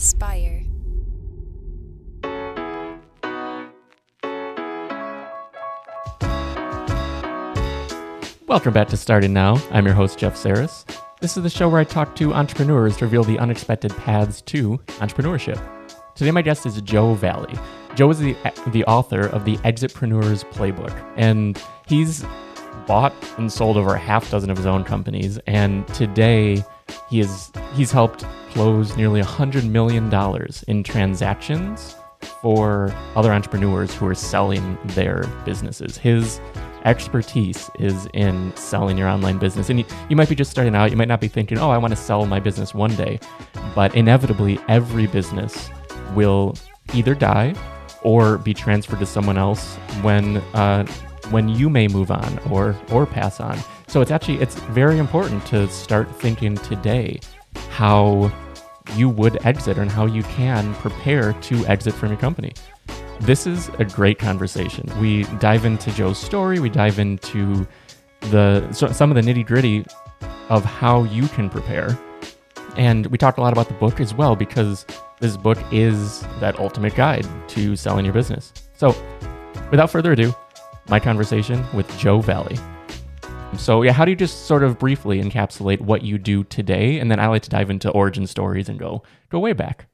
Spire. Welcome back to Starting Now. I'm your host, Jeff Saris. This is the show where I talk to entrepreneurs to reveal the unexpected paths to entrepreneurship. Today, my guest is Joe Valley. Joe is the, the author of the Exitpreneurs Playbook, and he's bought and sold over a half dozen of his own companies. And today, he is he's helped close nearly $100 million in transactions for other entrepreneurs who are selling their businesses. His expertise is in selling your online business. And you, you might be just starting out, you might not be thinking, oh, I want to sell my business one day. But inevitably, every business will either die or be transferred to someone else when uh, when you may move on or or pass on. So it's actually it's very important to start thinking today how you would exit and how you can prepare to exit from your company. This is a great conversation. We dive into Joe's story, we dive into the so, some of the nitty gritty of how you can prepare. And we talked a lot about the book as well because this book is that ultimate guide to selling your business. So, without further ado, my conversation with Joe Valley. So, yeah, how do you just sort of briefly encapsulate what you do today? And then I like to dive into origin stories and go go way back.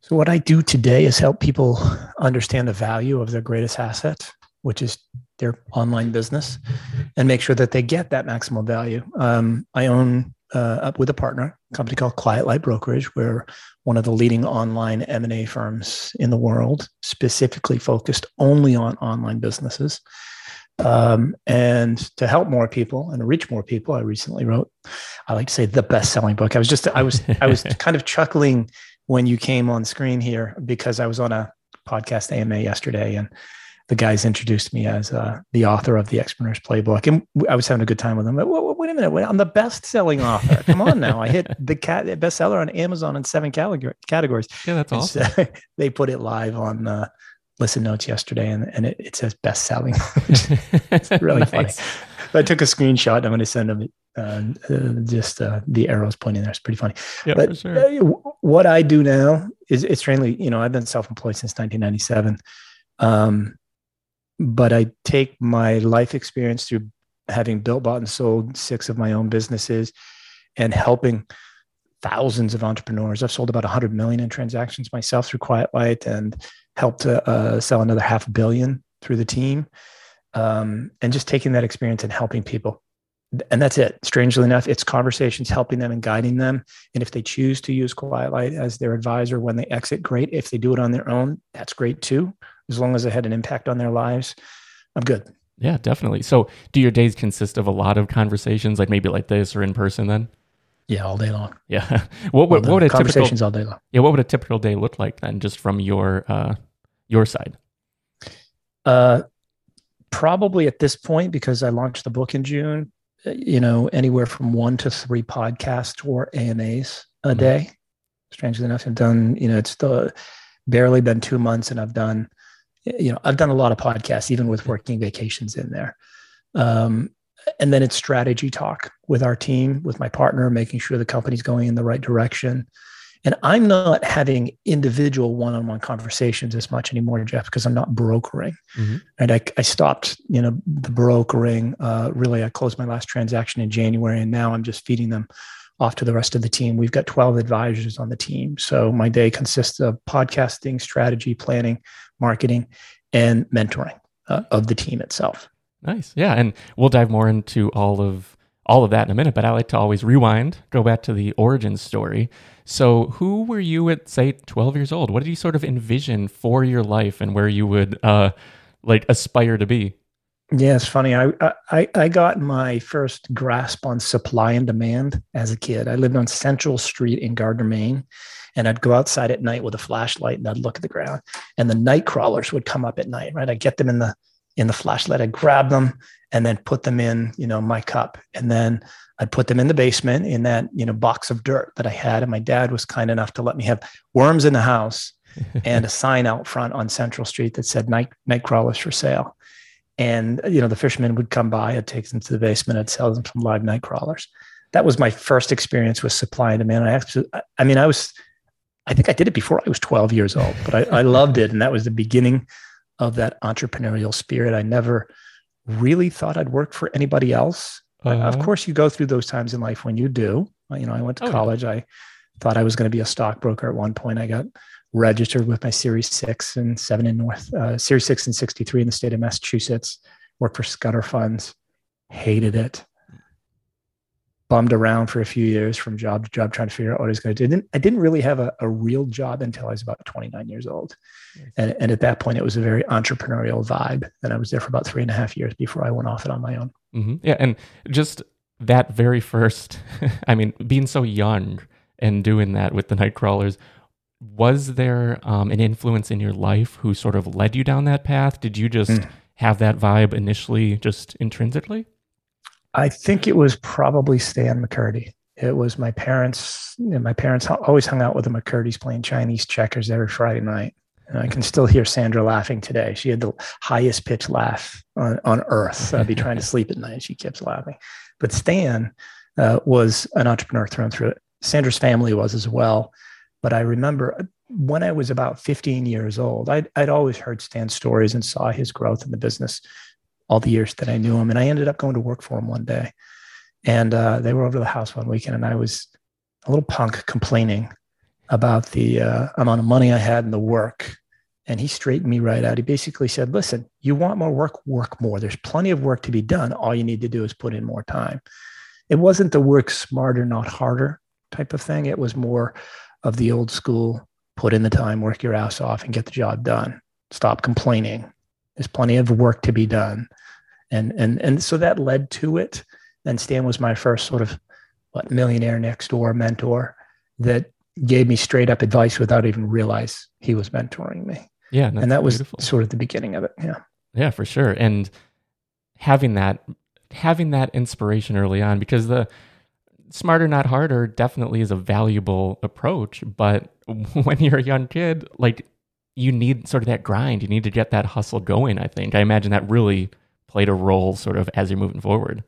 So, what I do today is help people understand the value of their greatest asset, which is their online business, and make sure that they get that maximum value. Um, I own uh, up with a partner, a company called Quiet Light Brokerage. We're one of the leading online M&A firms in the world, specifically focused only on online businesses. Um, and to help more people and to reach more people, I recently wrote, I like to say the best-selling book. I was just, I was, I was kind of chuckling when you came on screen here because I was on a podcast AMA yesterday and the guys introduced me as uh, the author of the Exitpreneurs Playbook, and I was having a good time with them. Wait, wait a minute, wait, I'm the best-selling author. Come on now, I hit the cat bestseller on Amazon in seven categories. Yeah, that's awesome. So they put it live on uh, Listen Notes yesterday, and, and it, it says best-selling. it's really nice. funny. I took a screenshot. I'm going to send them uh, uh, just uh, the arrows pointing there. It's pretty funny. Yeah, but sure. Uh, what I do now is extremely, you know, I've been self-employed since 1997. Um, but I take my life experience through having built, bought, and sold six of my own businesses and helping thousands of entrepreneurs. I've sold about 100 million in transactions myself through Quiet Light and helped to uh, sell another half billion through the team. Um, and just taking that experience and helping people. And that's it. Strangely enough, it's conversations helping them and guiding them. And if they choose to use Quiet Light as their advisor when they exit, great. If they do it on their own, that's great too as long as it had an impact on their lives, I'm good. Yeah, definitely. So, do your days consist of a lot of conversations, like maybe like this or in person? Then, yeah, all day long. Yeah. what would, what would a conversations typical, all day long? Yeah, what would a typical day look like then, just from your uh, your side? Uh, probably at this point because I launched the book in June. Uh, you know, anywhere from one to three podcasts or AMAs a mm-hmm. day. Strangely enough, I've done. You know, it's the barely been two months, and I've done you know, I've done a lot of podcasts, even with working vacations in there. Um, and then it's strategy talk with our team, with my partner, making sure the company's going in the right direction. And I'm not having individual one-on-one conversations as much anymore, Jeff, because I'm not brokering. Mm-hmm. And I, I, stopped, you know, the brokering. Uh, really, I closed my last transaction in January, and now I'm just feeding them off to the rest of the team. We've got 12 advisors on the team. So my day consists of podcasting, strategy, planning, marketing, and mentoring uh, of the team itself. Nice. Yeah. And we'll dive more into all of all of that in a minute, but I like to always rewind, go back to the origin story. So, who were you at, say, 12 years old? What did you sort of envision for your life and where you would uh, like aspire to be? Yeah, it's funny. I, I I got my first grasp on supply and demand as a kid. I lived on Central Street in Gardner, Maine, and I'd go outside at night with a flashlight and I'd look at the ground, and the night crawlers would come up at night. Right, I'd get them in the in the flashlight. I'd grab them and then put them in, you know, my cup, and then I'd put them in the basement in that you know box of dirt that I had. And my dad was kind enough to let me have worms in the house and a sign out front on Central Street that said night night crawlers for sale and you know the fishermen would come by i'd take them to the basement i'd sell them some live night crawlers that was my first experience with supply and demand i actually i mean i was I think I did it before I was 12 years old, but I, I loved it. And that was the beginning of that entrepreneurial spirit. I never really thought I'd work for anybody else. Uh-huh. Of course, you go through those times in life when you do. You know, I went to oh, college. Yeah. I thought I was going to be a stockbroker at one point. I got registered with my Series Six and Seven in North, uh, Series Six and sixty three in the state of Massachusetts. Worked for Scudder Funds. Hated it. Bummed around for a few years from job to job, trying to figure out what I was going to do. Didn't, I didn't really have a, a real job until I was about 29 years old. And, and at that point, it was a very entrepreneurial vibe. And I was there for about three and a half years before I went off it on my own. Mm-hmm. Yeah. And just that very first, I mean, being so young and doing that with the Nightcrawlers, was there um, an influence in your life who sort of led you down that path? Did you just mm. have that vibe initially, just intrinsically? I think it was probably Stan McCurdy. It was my parents. You know, my parents always hung out with the McCurdys playing Chinese checkers every Friday night. And I can still hear Sandra laughing today. She had the highest pitch laugh on, on earth. I'd be trying to sleep at night. She keeps laughing. But Stan uh, was an entrepreneur through and through. It. Sandra's family was as well. But I remember when I was about 15 years old, I'd, I'd always heard Stan's stories and saw his growth in the business all the years that I knew him. And I ended up going to work for him one day. And uh, they were over to the house one weekend, and I was a little punk complaining about the uh, amount of money I had and the work. And he straightened me right out. He basically said, Listen, you want more work, work more. There's plenty of work to be done. All you need to do is put in more time. It wasn't the work smarter, not harder type of thing. It was more of the old school put in the time, work your ass off, and get the job done. Stop complaining. There's plenty of work to be done. And, and, and so that led to it. And Stan was my first sort of what millionaire next door mentor that gave me straight up advice without even realize he was mentoring me. Yeah. And that was beautiful. sort of the beginning of it. Yeah. Yeah, for sure. And having that, having that inspiration early on, because the smarter, not harder definitely is a valuable approach. But when you're a young kid, like you need sort of that grind. You need to get that hustle going. I think. I imagine that really played a role sort of as you're moving forward.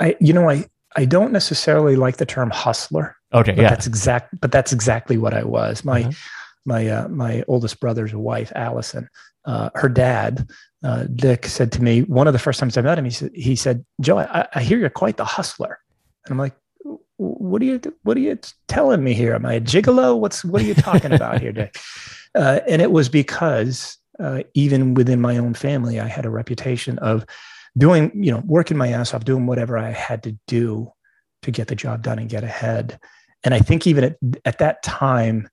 I, you know, I, I don't necessarily like the term hustler. Okay, yeah, that's exact. But that's exactly what I was. My uh-huh. my uh, my oldest brother's wife, Allison, uh, her dad, uh, Dick, said to me one of the first times I met him. He said, he said, Joe, I, I hear you're quite the hustler, and I'm like, what are you what are you telling me here? Am I a gigolo? What's what are you talking about here, Dick? Uh, and it was because uh, even within my own family, I had a reputation of doing, you know, working my ass off, doing whatever I had to do to get the job done and get ahead. And I think even at, at that time,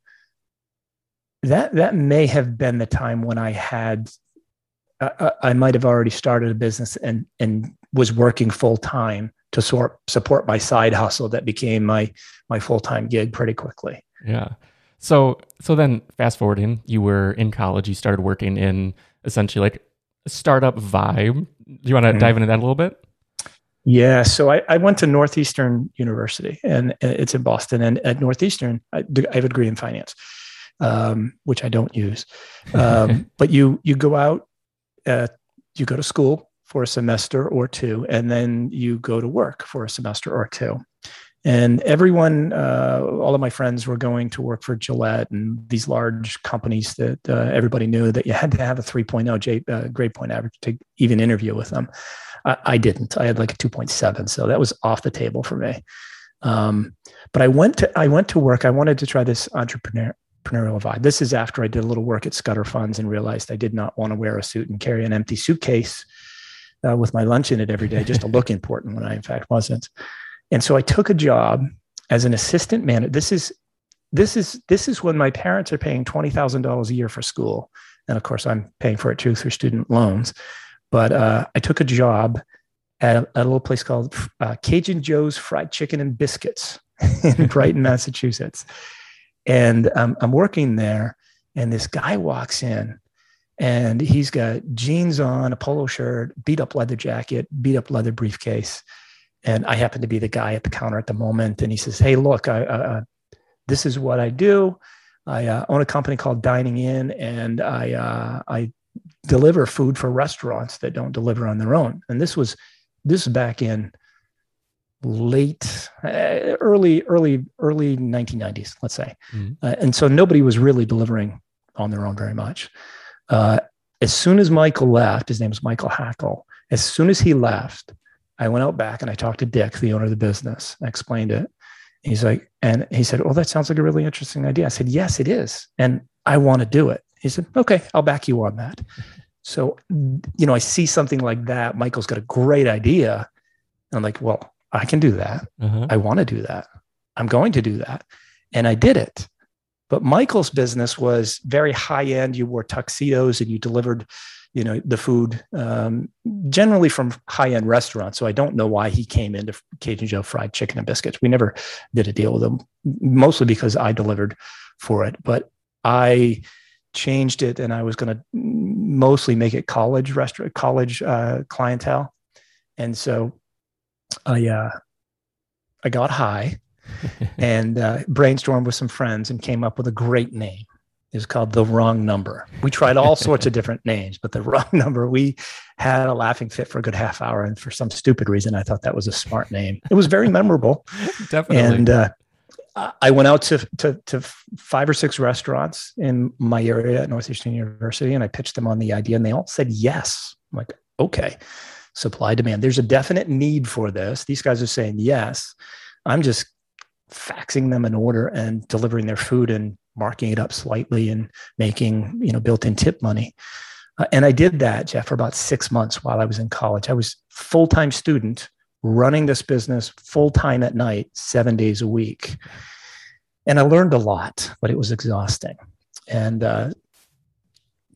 that that may have been the time when I had, uh, I might have already started a business and and was working full time to sort support my side hustle that became my my full time gig pretty quickly. Yeah. So so then fast forwarding, you were in college, you started working in essentially like a startup vibe. Do you want to mm-hmm. dive into that a little bit? Yeah, so I, I went to Northeastern University, and it's in Boston. And at Northeastern, I, I have a degree in finance, um, which I don't use. Um, but you you go out, uh, you go to school for a semester or two, and then you go to work for a semester or two. And everyone, uh, all of my friends were going to work for Gillette and these large companies that uh, everybody knew that you had to have a 3.0 J, uh, grade point average to even interview with them. I, I, didn't. I had like a 2.7, so that was off the table for me. Um, but I went to I went to work. I wanted to try this entrepreneur entrepreneurial vibe. This is after I did a little work at Scudder Funds and realized I did not want to wear a suit and carry an empty suitcase uh, with my lunch in it every day just to look important when I, in fact, wasn't. And so I took a job as an assistant manager. This is this is this is when my parents are paying twenty thousand dollars a year for school, and of course I'm paying for it too through student loans. But uh, I took a job at a, a little place called uh, Cajun Joe's Fried Chicken and Biscuits in Brighton, Massachusetts, and um, I'm working there, and this guy walks in and he's got jeans on, a polo shirt, beat up leather jacket, beat up leather briefcase. And I happen to be the guy at the counter at the moment. And he says, Hey, look, I, uh, this is what I do. I uh, own a company called Dining In, and I, uh, I deliver food for restaurants that don't deliver on their own. And this was, this was back in late, uh, early, early, early 1990s, let's say. Mm-hmm. Uh, and so nobody was really delivering on their own very much. Uh, as soon as Michael left, his name was Michael Hackle. As soon as he left, I went out back and I talked to Dick, the owner of the business. I explained it. He's like, and he said, "Oh, that sounds like a really interesting idea." I said, "Yes, it is, and I want to do it." He said, "Okay, I'll back you on that." So, you know, I see something like that. Michael's got a great idea. And I'm like, well, I can do that. Uh-huh. I want to do that. I'm going to do that. And I did it. But Michael's business was very high end. You wore tuxedos and you delivered, you know, the food um, generally from high end restaurants. So I don't know why he came into Cajun Joe fried chicken and biscuits. We never did a deal with him, mostly because I delivered for it. But I changed it and I was going to mostly make it college restaurant, college uh, clientele. And so I, uh, I got high and uh, brainstormed with some friends and came up with a great name. It was called The Wrong Number. We tried all sorts of different names, but The Wrong Number, we had a laughing fit for a good half hour. And for some stupid reason, I thought that was a smart name. It was very memorable. Definitely. And uh, I went out to, to, to five or six restaurants in my area at Northeastern University and I pitched them on the idea and they all said yes. I'm like, okay, supply demand. There's a definite need for this. These guys are saying yes. I'm just faxing them an order and delivering their food and marking it up slightly and making you know built-in tip money. Uh, and i did that jeff for about six months while i was in college. I was full-time student running this business full-time at night seven days a week. And i learned a lot but it was exhausting. And uh,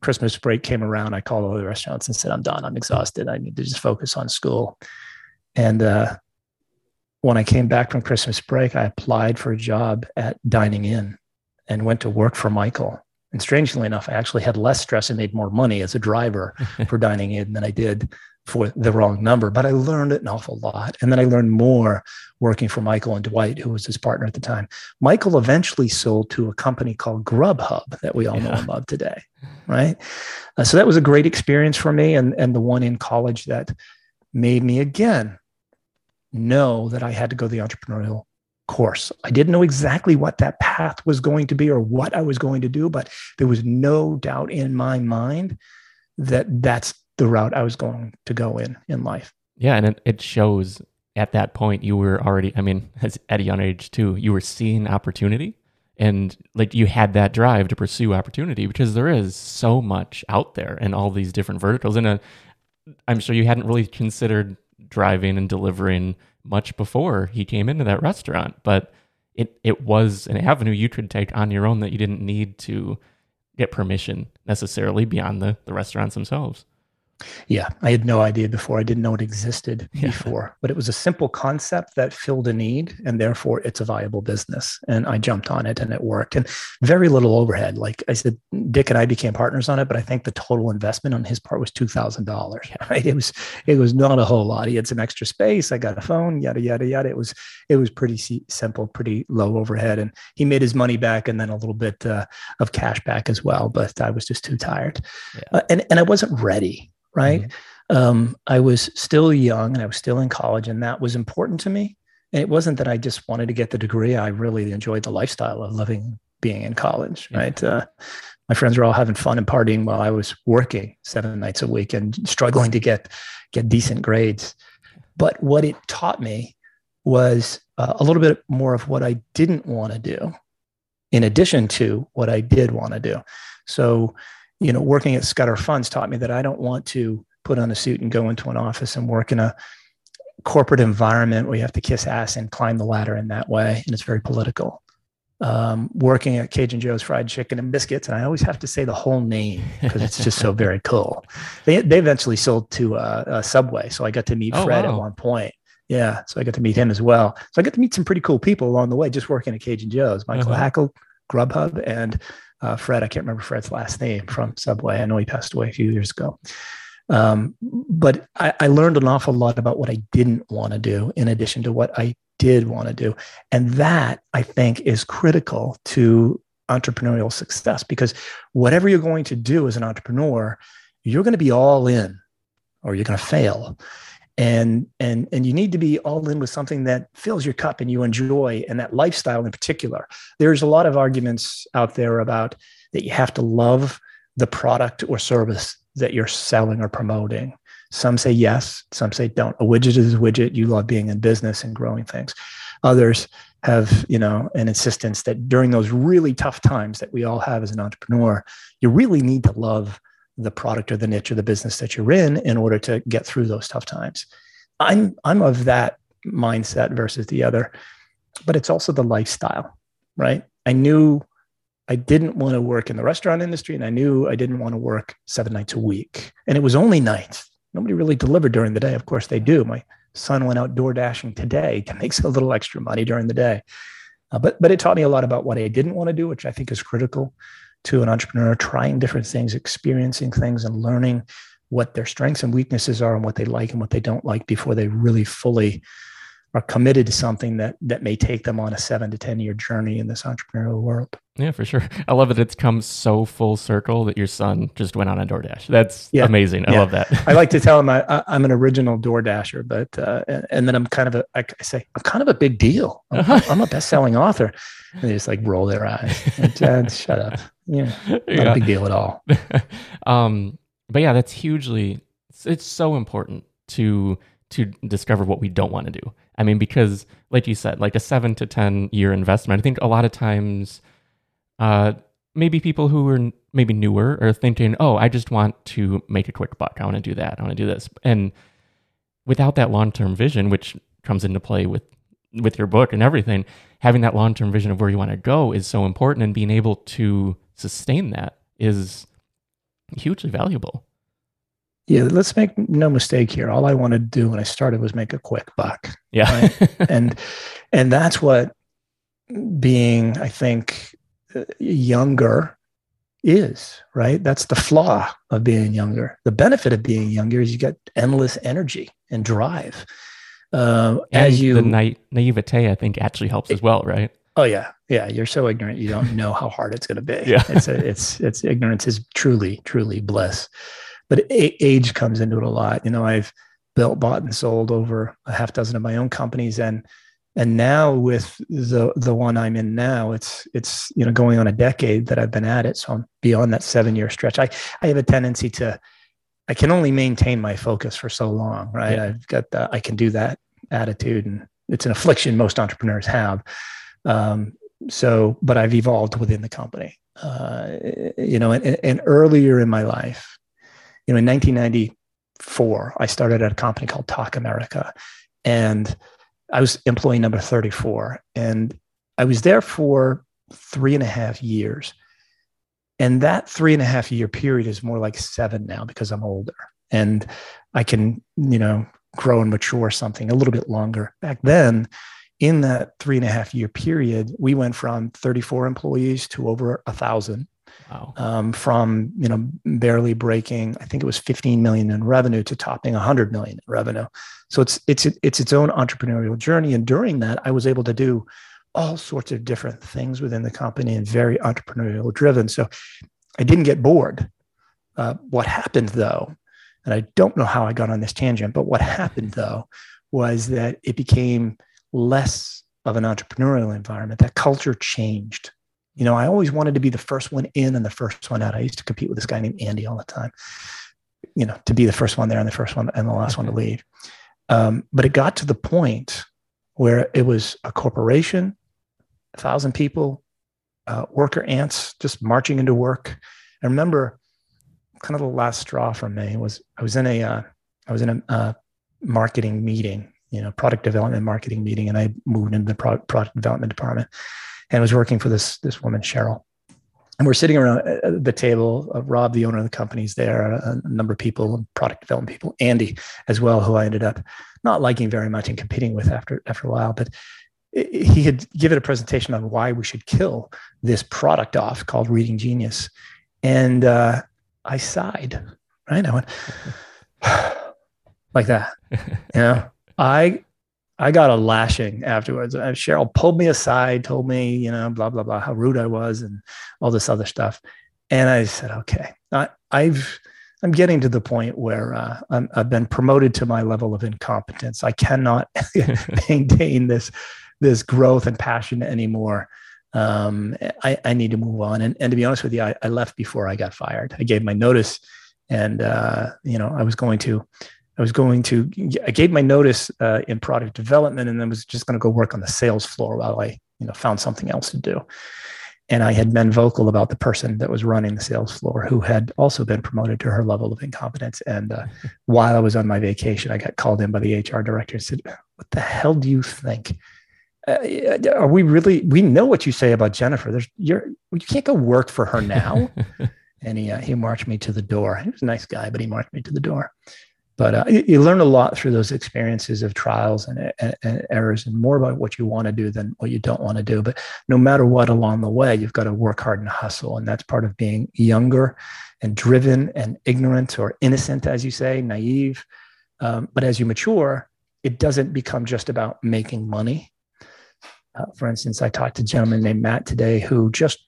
christmas break came around. I called all the restaurants and said i'm done. I'm exhausted. I need to just focus on school. And uh, when I came back from Christmas break, I applied for a job at Dining In and went to work for Michael. And strangely enough, I actually had less stress and made more money as a driver for Dining In than I did for the wrong number. But I learned an awful lot. And then I learned more working for Michael and Dwight, who was his partner at the time. Michael eventually sold to a company called Grubhub that we all yeah. know and love today. Right. Uh, so that was a great experience for me. And, and the one in college that made me again know that I had to go the entrepreneurial course. I didn't know exactly what that path was going to be or what I was going to do, but there was no doubt in my mind that that's the route I was going to go in in life. Yeah, and it, shows at that point you were already I mean, as at a young age too, you were seeing opportunity and like you had that drive to pursue opportunity because there is so much out there in all these different verticals and a I'm sure you hadn't really considered driving and delivering much before he came into that restaurant. But it it was an avenue you could take on your own that you didn't need to get permission necessarily beyond the, the restaurants themselves. Yeah, I had no idea before. I didn't know it existed yeah. before, but it was a simple concept that filled a need, and therefore it's a viable business. And I jumped on it, and it worked. And very little overhead. Like I said, Dick and I became partners on it, but I think the total investment on his part was two thousand dollars. Right? It was it was not a whole lot. He had some extra space. I got a phone. Yada yada yada. It was it was pretty simple, pretty low overhead, and he made his money back, and then a little bit uh, of cash back as well. But I was just too tired, yeah. uh, and and I wasn't ready right? Mm-hmm. Um, I was still young and I was still in college, and that was important to me. And it wasn't that I just wanted to get the degree. I really enjoyed the lifestyle of living, being in college, yeah. right? Uh, my friends were all having fun and partying while I was working seven nights a week and struggling to get get decent grades. But what it taught me was uh, a little bit more of what I didn't want to do, in addition to what I did want to do. So you know, working at Scudder Funds taught me that I don't want to put on a suit and go into an office and work in a corporate environment where you have to kiss ass and climb the ladder in that way. And it's very political. Um, working at Cajun Joe's Fried Chicken and Biscuits, and I always have to say the whole name because it's just so very cool. They, they eventually sold to uh, a Subway, so I got to meet oh, Fred wow. at one point. Yeah, so I got to meet him as well. So I got to meet some pretty cool people along the way, just working at Cajun Joe's. Michael uh-huh. Hackle, Grubhub, and uh, Fred. I can't remember Fred's last name from Subway. I know he passed away a few years ago. Um, but I, I learned an awful lot about what I didn't want to do in addition to what I did want to do. And that I think is critical to entrepreneurial success because whatever you're going to do as an entrepreneur, you're going to be all in or you're going to fail. And and and you need to be all in with something that fills your cup and you enjoy and that lifestyle in particular. There's a lot of arguments out there about that you have to love the product or service that you're selling or promoting. Some say yes some say don't. A widget is a widget. You love being in business and growing things. Others have you know an insistence that during those really tough times that we all have as an entrepreneur you really need to love the product or the niche or the business that you're in in order to get through those tough times. I'm I'm of that mindset versus the other, but it's also the lifestyle, right? I knew I didn't want to work in the restaurant industry and I knew I didn't want to work 7 nights a week. And it was only nights. Nobody really delivered during the day. Of course they do. My son went out door dashing today to make a little extra money during the day. Uh, but but it taught me a lot about what I didn't want to do, which I think is critical to an entrepreneur, trying different things, experiencing things, and learning what their strengths and weaknesses are and what they like and what they don't like before they really fully are committed to something that that may take them on a seven to ten year journey in this entrepreneurial world. Yeah, for sure. I love that it's come so full circle that your son just went on a DoorDash. That's yeah. amazing. I yeah. love that. I like to tell him I, am an original DoorDasher, but uh, and then I'm kind of a I say I'm kind of a big deal. I'm, uh-huh. I'm a best selling author, and they just like roll their eyes. And, shut up. Yeah, not yeah. a big deal at all. um, but yeah, that's hugely. It's, it's so important to to discover what we don't want to do. I mean, because like you said, like a seven to ten year investment. I think a lot of times, uh, maybe people who are maybe newer are thinking, "Oh, I just want to make a quick buck. I want to do that. I want to do this," and without that long term vision, which comes into play with with your book and everything, having that long term vision of where you want to go is so important, and being able to sustain that is hugely valuable. Yeah, let's make no mistake here. All I wanted to do when I started was make a quick buck. Yeah. Right? and and that's what being, I think, uh, younger is, right? That's the flaw of being younger. The benefit of being younger is you get endless energy and drive. Uh, as you the na- naivete, I think, actually helps as well, right? Oh yeah, yeah. You're so ignorant, you don't know how hard it's going to be. Yeah, it's a, it's it's ignorance is truly truly bliss, but age comes into it a lot. You know, I've built, bought, and sold over a half dozen of my own companies, and and now with the the one I'm in now, it's it's you know going on a decade that I've been at it. So I'm beyond that seven year stretch. I I have a tendency to I can only maintain my focus for so long, right? Yeah. I've got the, I can do that attitude, and it's an affliction most entrepreneurs have. Um, so, but I've evolved within the company. Uh, you know, and, and, earlier in my life, you know, in 1994, I started at a company called Talk America, and I was employee number 34, and I was there for three and a half years. And that three and a half year period is more like seven now because I'm older and I can, you know, grow and mature something a little bit longer. Back then, in that three and a half year period, we went from 34 employees to over a thousand. Wow. Um, from you know barely breaking, I think it was 15 million in revenue to topping 100 million in revenue. So it's it's it's its own entrepreneurial journey. And during that, I was able to do all sorts of different things within the company and very entrepreneurial driven. So I didn't get bored. Uh, what happened though, and I don't know how I got on this tangent, but what happened though was that it became less of an entrepreneurial environment. That culture changed. You know, I always wanted to be the first one in and the first one out. I used to compete with this guy named Andy all the time, you know, to be the first one there and the first one and the last one to leave. Um, but it got to the point where it was a corporation, a thousand people, uh, worker ants just marching into work. I remember kind of the last straw for me was I was in a uh, I was in a uh, marketing meeting you know product development marketing meeting, and I moved into the product, product development department and was working for this this woman Cheryl. And we're sitting around uh, the table. Uh, Rob, the owner of the company, is there. A, a number of people, product development people, Andy as well, who I ended up not liking very much and competing with after after a while. But he had given a presentation on why we should kill this product off called Reading Genius, and uh, I sighed. Right, I went like that. You know, I I got a lashing afterwards. Uh, Cheryl pulled me aside, told me, you know, blah blah blah, how rude I was, and all this other stuff. And I said, okay, I, I've I'm getting to the point where uh, i have been promoted to my level of incompetence. I cannot maintain this this growth and passion anymore. Um, I, I, need to move on. And, and to be honest with you, I, I, left before I got fired. I gave my notice, and uh, you know I was going to I was going to I gave my notice uh, in product development, and then was just going to go work on the sales floor while I you know found something else to do and I had been vocal about the person that was running the sales floor who had also been promoted to her level of incompetence. And uh, while I was on my vacation, I got called in by the HR director and said, "What the hell do you think? Uh, are we really? We know what you say about Jennifer. There's you're you can't go work for her now." and he uh, he marched me to the door. He was a nice guy, but he marched me to the door but uh, you, you, learn a lot through those experiences of trials and, and, and, errors and more about what you want to do than what you don't want to do. But no matter what along the way you've got to work hard and hustle. And that's part of being younger and driven and ignorant or innocent as you say naive. Um, but as you mature it doesn't become just about making money. Uh, for instance i talked to a gentleman named matt today who just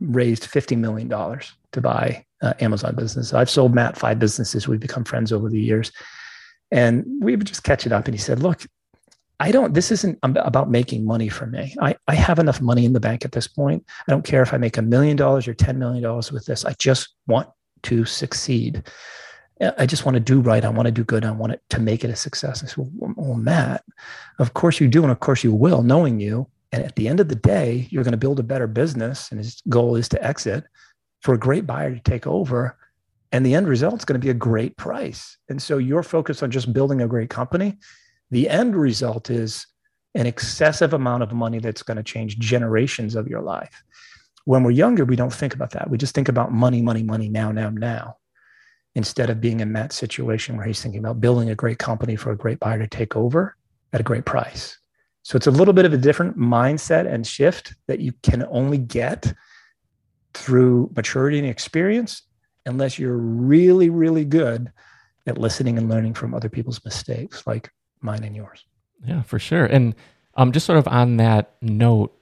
raised $50 million to buy uh, Amazon business. I've sold Matt five businesses. We've become friends over the years. And we would just catch it up. And he said, Look, I don't, this isn't about making money for me. I, I have enough money in the bank at this point. I don't care if I make a million dollars or $10 million with this. I just want to succeed. I just want to do right. I want to do good. I want it to make it a success. I said, well, well, Matt, of course you do. And of course you will, knowing you. And at the end of the day, you're going to build a better business. And his goal is to exit for a great buyer to take over. And the end result is going to be a great price. And so you're focused on just building a great company. The end result is an excessive amount of money that's going to change generations of your life. When we're younger, we don't think about that. We just think about money, money, money, now, now, now, instead of being in that situation where he's thinking about building a great company for a great buyer to take over at a great price. So it's a little bit of a different mindset and shift that you can only get through maturity and experience unless you're really, really good at listening and learning from other people's mistakes, like mine and yours. Yeah, for sure. And um, just sort of on that note,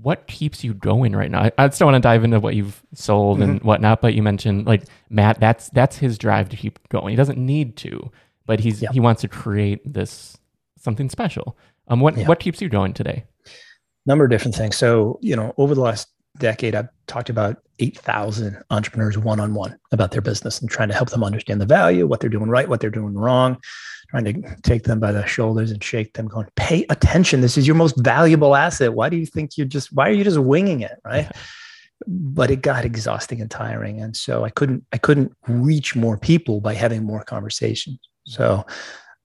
what keeps you going right now? I, I still want to dive into what you've sold mm-hmm. and whatnot, but you mentioned like Matt, that's that's his drive to keep going. He doesn't need to, but he's yeah. he wants to create this something special. Um, what yeah. what keeps you going today? Number of different things. So you know, over the last decade, I've talked about 8,000 entrepreneurs one on one about their business and trying to help them understand the value, what they're doing right, what they're doing wrong, trying to take them by the shoulders and shake them, going, pay attention. This is your most valuable asset. Why do you think you're just, why are you just winging it? Right. But it got exhausting and tiring. And so I couldn't, I couldn't reach more people by having more conversations. So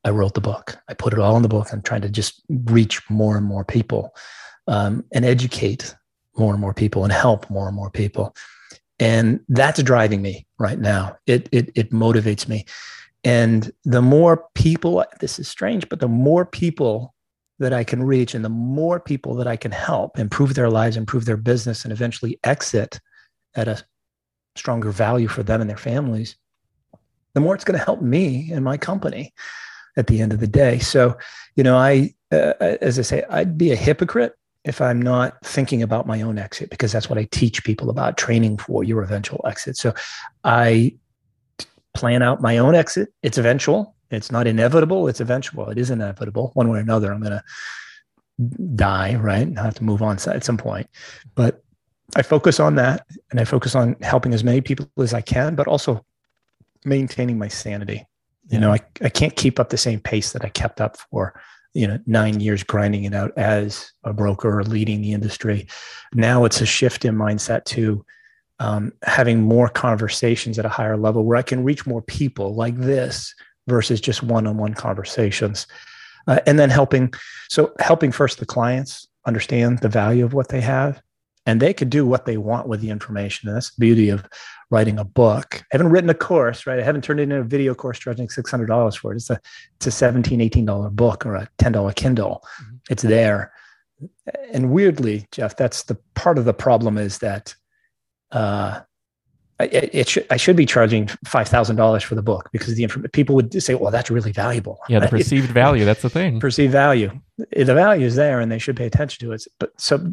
I wrote the book. I put it all in the book. I'm trying to just reach more and more people um, and educate more and more people and help more and more people. And that's driving me right now. It, it, it motivates me. And the more people, this is strange, but the more people that I can reach and the more people that I can help improve their lives, improve their business, and eventually exit at a stronger value for them and their families, the more it's going to help me and my company at the end of the day. So, you know, I, uh, as I say, I'd be a hypocrite if I'm not thinking about my own exit, because that's what I teach people about training for your eventual exit. So I plan out my own exit. It's eventual. It's not inevitable. It's eventual. It is inevitable. One way or another, I'm going to die, right? I have to move on at some point. But I focus on that and I focus on helping as many people as I can, but also maintaining my sanity. You know, I, I can't keep up the same pace that I kept up for you know nine years grinding it out as a broker or leading the industry. Now it's a shift in mindset to um, having more conversations at a higher level where i can reach more people like this versus just one-on-one conversations uh, and then helping so helping first the clients understand the value of what they have and they could do what they want with the information. And that's the beauty of writing a book. I haven't written a course, right? I haven't turned it into a video course charging $600 for it. It's a, it's a $17, $18 book or a $10 Kindle. Mm-hmm. It's there. And weirdly, Jeff, that's the part of the problem is that uh, it, it should, I should be charging five thousand dollars for the book because the information people would say, "Well, that's really valuable." Yeah, the perceived value. That's the thing. Perceived value. The value is there, and they should pay attention to it. But so,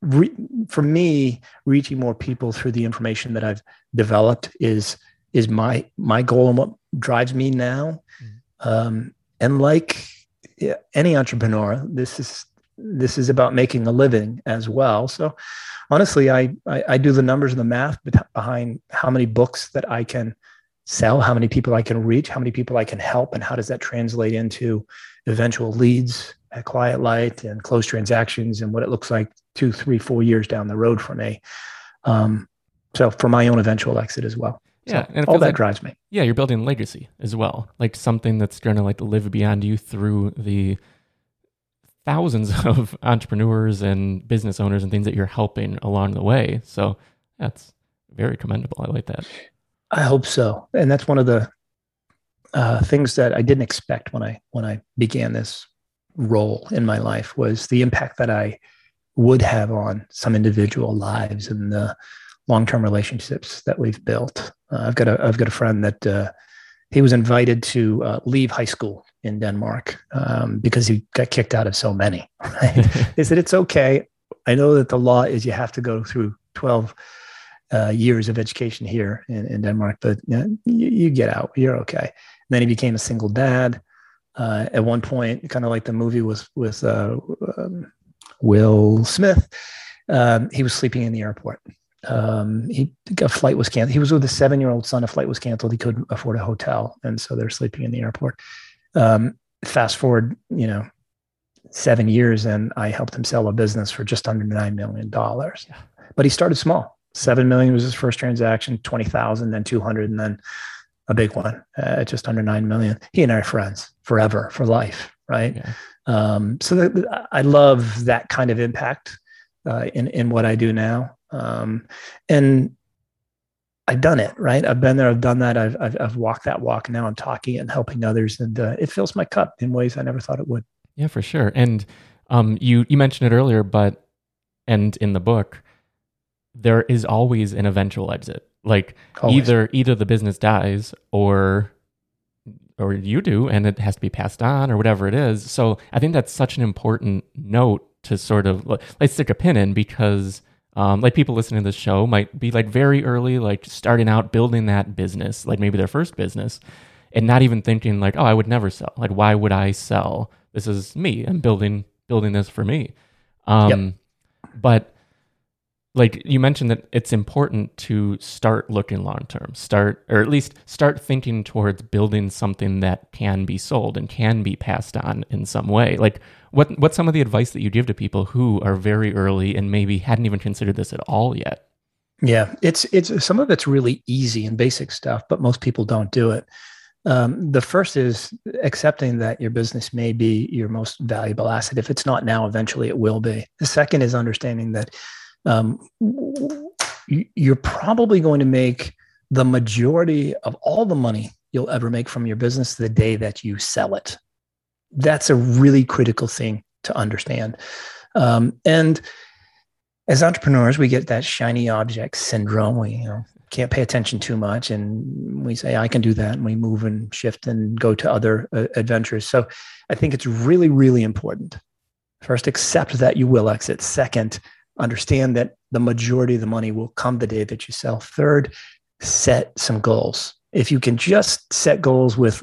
re, for me, reaching more people through the information that I've developed is is my my goal and what drives me now. Mm-hmm. Um, and like any entrepreneur, this is this is about making a living as well. So honestly, I, I, I do the numbers and the math behind how many books that I can sell, how many people I can reach, how many people I can help, and how does that translate into eventual leads at Quiet Light and closed transactions and what it looks like two, three, four years down the road for me. Um, so for my own eventual exit as well. Yeah, so and all that like, drives me. Yeah, you're building legacy as well, like something that's going to like live beyond you through the thousands of entrepreneurs and business owners and things that you're helping along the way. So that's very commendable. I like that. I hope so, and that's one of the uh, things that I didn't expect when I when I began this role in my life was the impact that I would have on some individual lives and the long-term relationships that we've built. Uh, I've got a I've got a friend that uh, he was invited to uh, leave high school in Denmark um, because he got kicked out of so many. Right? they said it's okay. I know that the law is you have to go through twelve uh, years of education here in, in Denmark, but you, know, you, you, get out. You're okay. And then he became a single dad. Uh, at one point, kind of like the movie with with uh, um, Will Smith, um, he was sleeping in the airport um, he a flight was canceled. He was with a seven year old son. A flight was canceled. He couldn't afford a hotel, and so they're sleeping in the airport. Um, fast forward, you know, seven years, and I helped him sell a business for just under nine million dollars. Yeah. But he started small. Seven million was his first transaction. Twenty thousand, then two hundred, and then a big one uh, just under nine million. He and I are friends forever, for life, right? Yeah. Um, so that, I love that kind of impact uh, in in what I do now. Um, and I've done it, right? I've been there, I've done that, I've, I've, I've walked that walk. Now I'm talking and helping others, and uh, it fills my cup in ways I never thought it would. Yeah, for sure. And um, you you mentioned it earlier, but and in the book, there is always an eventual exit. Like always. either either the business dies or or you do, and it has to be passed on or whatever it is. So I think that's such an important note to sort of let's stick a pin in because um, like people listening to this show might be like very early, like starting out building that business, like maybe their first business, and not even thinking like, oh, I would never sell. Like, why would I sell? This is me. I'm building building this for me. Um, yep. But like you mentioned that it's important to start looking long term start or at least start thinking towards building something that can be sold and can be passed on in some way. Like what what's some of the advice that you give to people who are very early and maybe hadn't even considered this at all yet? Yeah it's it's some of it's really easy and basic stuff but most people don't do it. Um, the first is accepting that your business may be your most valuable asset. If it's not now eventually it will be. The second is understanding that um, you're probably going to make the majority of all the money you'll ever make from your business the day that you sell it. That's a really critical thing to understand. Um, and as entrepreneurs, we get that shiny object syndrome. We you know, can't pay attention too much, and we say, "I can do that," and we move and shift and go to other uh, adventures. So, I think it's really, really important. First, accept that you will exit. Second, understand that the majority of the money will come the day that you sell. Third, set some goals. If you can just set goals with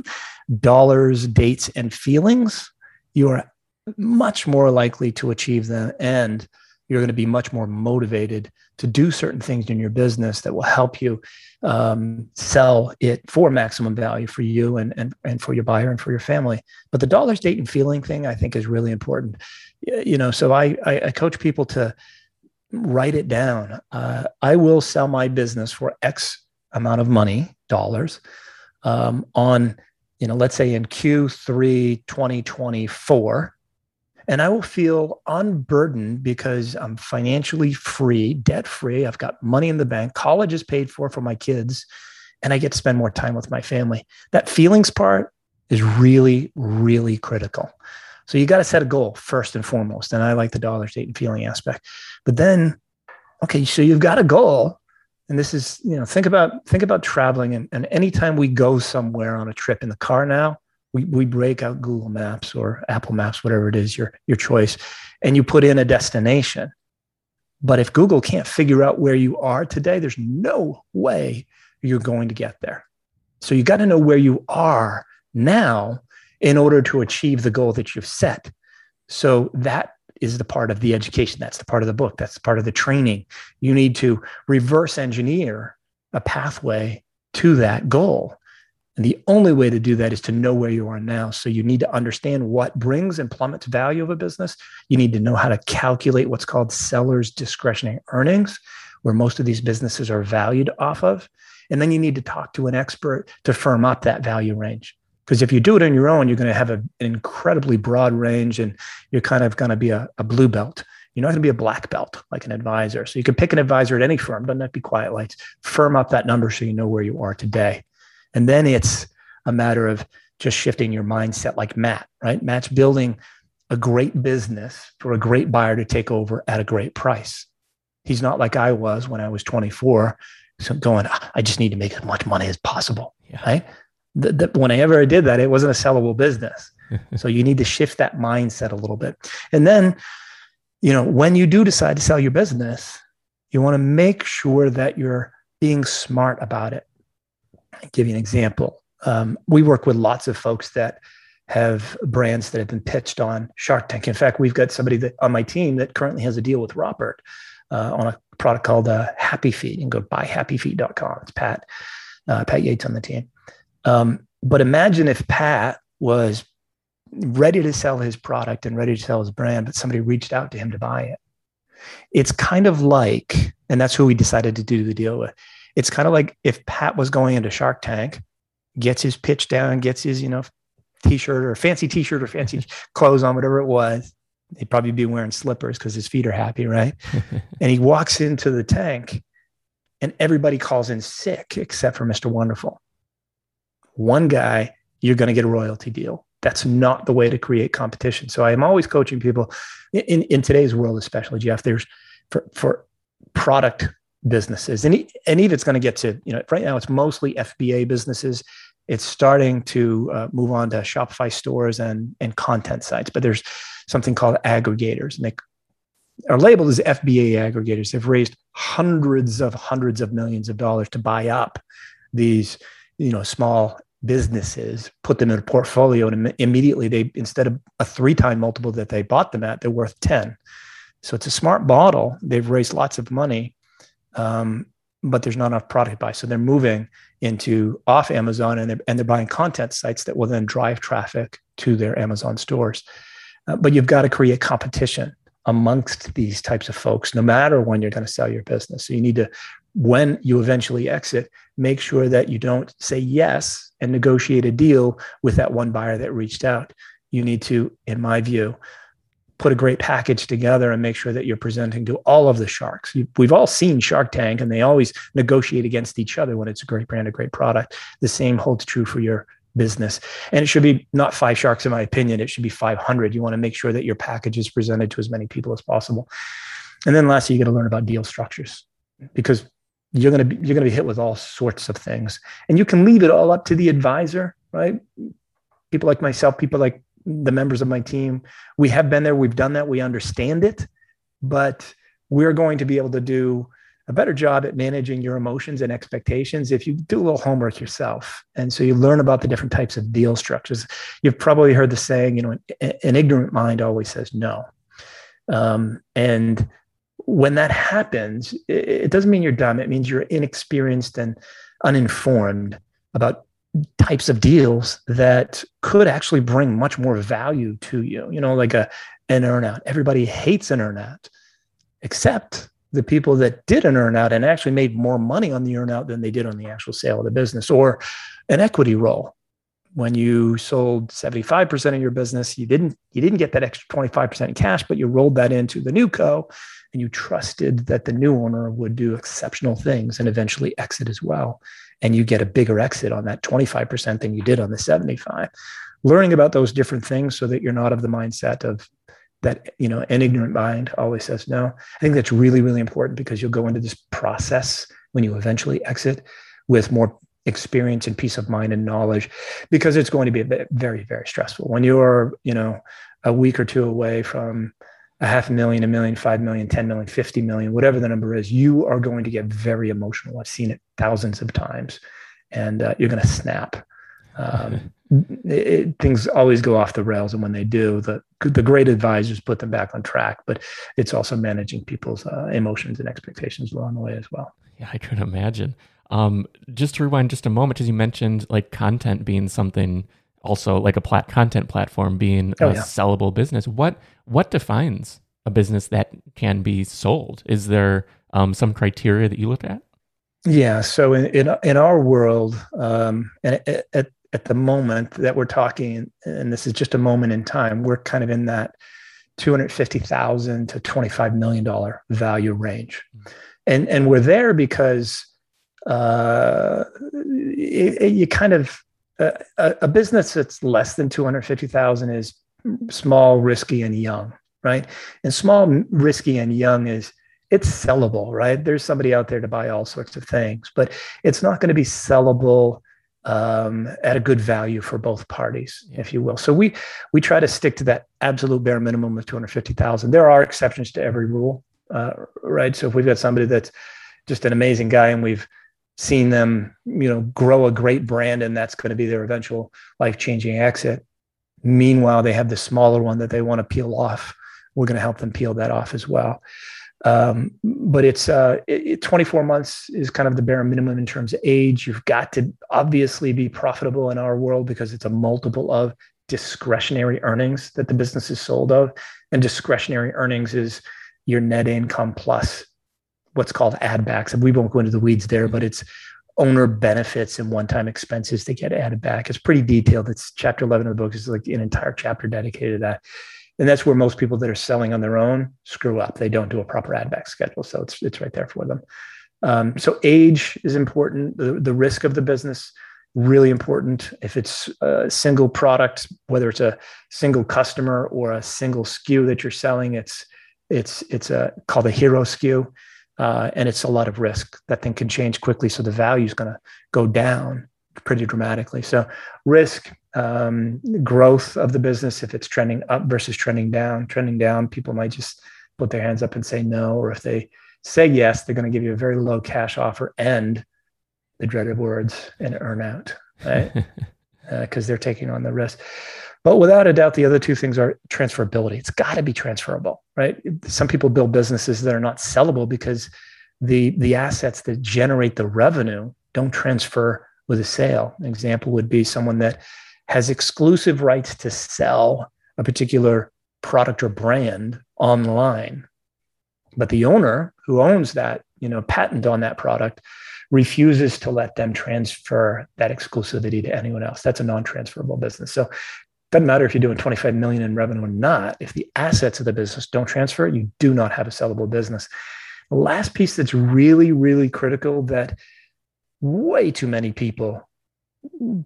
dollars, dates, and feelings, you are much more likely to achieve them. And you're going to be much more motivated to do certain things in your business that will help you um, sell it for maximum value for you and, and, and for your buyer and for your family. But the dollars, date, and feeling thing, I think, is really important. You know, so I, I, I coach people to write it down. Uh, I will sell my business for X amount of money, dollars, um, on, you know, let's say in Q3 2024. And I will feel unburdened because I'm financially free, debt free. I've got money in the bank. College is paid for for my kids, and I get to spend more time with my family. That feelings part is really, really critical. So you got to set a goal first and foremost. And I like the dollar state and feeling aspect. But then, okay, so you've got a goal. And this is, you know, think about think about traveling and, and anytime we go somewhere on a trip in the car now, we, we break out Google Maps or Apple Maps, whatever it is, your your choice, and you put in a destination. But if Google can't figure out where you are today, there's no way you're going to get there. So you got to know where you are now in order to achieve the goal that you've set. So that is the part of the education. That's the part of the book. That's the part of the training. You need to reverse engineer a pathway to that goal. And the only way to do that is to know where you are now. So you need to understand what brings and plummets value of a business. You need to know how to calculate what's called seller's discretionary earnings, where most of these businesses are valued off of. And then you need to talk to an expert to firm up that value range. Because if you do it on your own, you're going to have a, an incredibly broad range and you're kind of going to be a, a blue belt. You're not going to be a black belt like an advisor. So you can pick an advisor at any firm, doesn't have to be quiet lights. Firm up that number so you know where you are today. And then it's a matter of just shifting your mindset like Matt, right? Matt's building a great business for a great buyer to take over at a great price. He's not like I was when I was 24, so going, ah, I just need to make as much money as possible, yeah. right? The, the, whenever I did that, it wasn't a sellable business. so you need to shift that mindset a little bit. And then, you know, when you do decide to sell your business, you want to make sure that you're being smart about it. I'll give you an example. Um, we work with lots of folks that have brands that have been pitched on Shark Tank. In fact, we've got somebody that on my team that currently has a deal with Robert uh, on a product called uh, Happy Feet. You can go buyhappyfeet.com. It's Pat, uh, Pat Yates on the team. Um, but imagine if Pat was ready to sell his product and ready to sell his brand, but somebody reached out to him to buy it. It's kind of like, and that's who we decided to do the deal with. It's kind of like if Pat was going into Shark Tank, gets his pitch down, gets his, you know, t-shirt or fancy t-shirt or fancy clothes on, whatever it was. He'd probably be wearing slippers because his feet are happy, right? and he walks into the tank and everybody calls in sick except for Mr. Wonderful one guy, you're going to get a royalty deal. That's not the way to create competition. So I am always coaching people in, in today's world, especially Jeff, there's for, for product businesses and, and even it's going to get to, you know, right now it's mostly FBA businesses. It's starting to uh, move on to Shopify stores and, and content sites, but there's something called aggregators and they are labeled as FBA aggregators. They've raised hundreds of hundreds of millions of dollars to buy up these you know small businesses put them in a portfolio and immediately they instead of a three time multiple that they bought them at they're worth 10 so it's a smart model. They've raised lots of money um, but there's not enough product buy. So they're moving into off amazon and they're, and they're buying content sites that will then drive traffic to their amazon stores. Uh, but you've got to create competition amongst these types of folks no matter when you're going to sell your business. So you need to when you eventually exit, make sure that you don't say yes and negotiate a deal with that one buyer that reached out. You need to, in my view, put a great package together and make sure that you're presenting to all of the sharks. We've all seen Shark Tank and they always negotiate against each other when it's a great brand, a great product. The same holds true for your business. And it should be not five sharks, in my opinion. It should be 500. You want to make sure that your package is presented to as many people as possible. And then lastly, you got to learn about deal structures because you're going to be you're going to be hit with all sorts of things. And you can leave it all up to the advisor right? People like myself people like the members of my team we have been there we've done that we understand it but we're going to be able to do a better job at managing your emotions and expectations if you do a little homework yourself. And so you learn about the different types of deal structures. You've probably heard the saying you know an, an ignorant mind always says no. Um, and when that happens, it doesn't mean you're dumb. It means you're inexperienced and uninformed about types of deals that could actually bring much more value to you. You know, like a an earnout. Everybody hates an earnout, except the people that did an earnout and actually made more money on the earnout than they did on the actual sale of the business, or an equity roll. When you sold 75% of your business, you didn't you didn't get that extra 25% in cash, but you rolled that into the new co and you trusted that the new owner would do exceptional things and eventually exit as well. And you get a bigger exit on that 25% than you did on the 75 learning about those different things so that you're not of the mindset of that you know an ignorant mind always says no. I think that's really really important because you'll go into this process when you eventually exit with more experience and peace of mind and knowledge because it's going to be very very stressful. When you're you know a week or two away from a half a million, a million, five million, 10 million, 50 million, whatever the number is, you are going to get very emotional. I've seen it thousands of times and uh, you're going to snap. Um, it, things always go off the rails. And when they do, the, the great advisors put them back on track, but it's also managing people's uh, emotions and expectations along the way as well. Yeah, I could imagine. Um, just to rewind just a moment, as you mentioned, like content being something also like a plat content platform being oh, a yeah. sellable business. What what defines a business that can be sold? Is there um, some criteria that you look at? Yeah. So in in, in our world, um, and at, at at the moment that we're talking, and this is just a moment in time, we're kind of in that two hundred fifty thousand to twenty five million dollar value range, mm-hmm. and and we're there because uh, it, it, you kind of a, a, business that's less than 250,000 is small, risky, and young, right? And small, risky, and young is it's sellable, right? There's somebody out there to buy all sorts of things, but it's not going to be sellable um, at a good value for both parties, if you will. So we we try to stick to that absolute bare minimum of 250,000. There are exceptions to every rule, uh, right? So if we've got somebody that's just an amazing guy and we've seen them, you know, grow a great brand and that's going to be their eventual life-changing exit. Meanwhile, they have the smaller one that they want to peel off. We're going to help them peel that off as well. Um, but it's uh, it, it, 24 months is kind of the bare minimum in terms of age. You've got to obviously be profitable in our world because it's a multiple of discretionary earnings that the business is sold of, and discretionary earnings is your net income plus what's called add backs. And we won't go into the weeds there, but it's owner benefits and one-time expenses that get added back. It's pretty detailed. It's chapter 11 of the book is like an entire chapter dedicated to that. And that's where most people that are selling on their own screw up. They don't do a proper add back schedule. So it's, it's right there for them. Um, so age is important. The, the risk of the business, really important. If it's a single product, whether it's a single customer or a single SKU that you're selling, it's, it's, it's a called a hero SKU uh, and it's a lot of risk. That thing can change quickly, so the value is going to go down pretty dramatically. So risk, um, growth of the business, if it's trending up versus trending down, trending down, people might just put their hands up and say no, or if they say yes, they're going to give you a very low cash offer and the dreaded words and earn out, right? Because uh, they're taking on the risk. But without a doubt, the other two things are transferability. It's got to be transferable, right? Some people build businesses that are not sellable because the the assets that generate the revenue don't transfer with a sale. An example would be someone that has exclusive rights to sell a particular product or brand online, but the owner who owns that you know patent on that product refuses to let them transfer that exclusivity to anyone else. That's a non-transferable business. So doesn't matter if you're doing 25 million in revenue or not. If the assets of the business don't transfer, you do not have a sellable business. The last piece that's really, really critical that way too many people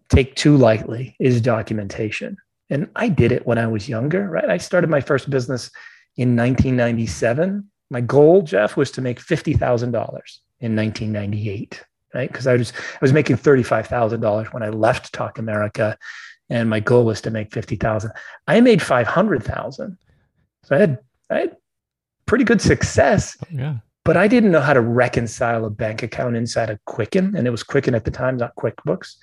take too lightly is documentation. And I did it when I was younger, right? I started my first business in 1997. My goal, Jeff, was to make $50,000 in 1998, right? Because I was I was making $35,000 when I left Talk America and my goal was to make 50,000. I made 500,000. So I had, I had pretty good success. Oh, yeah. But I didn't know how to reconcile a bank account inside of Quicken. And it was Quicken at the time, not QuickBooks.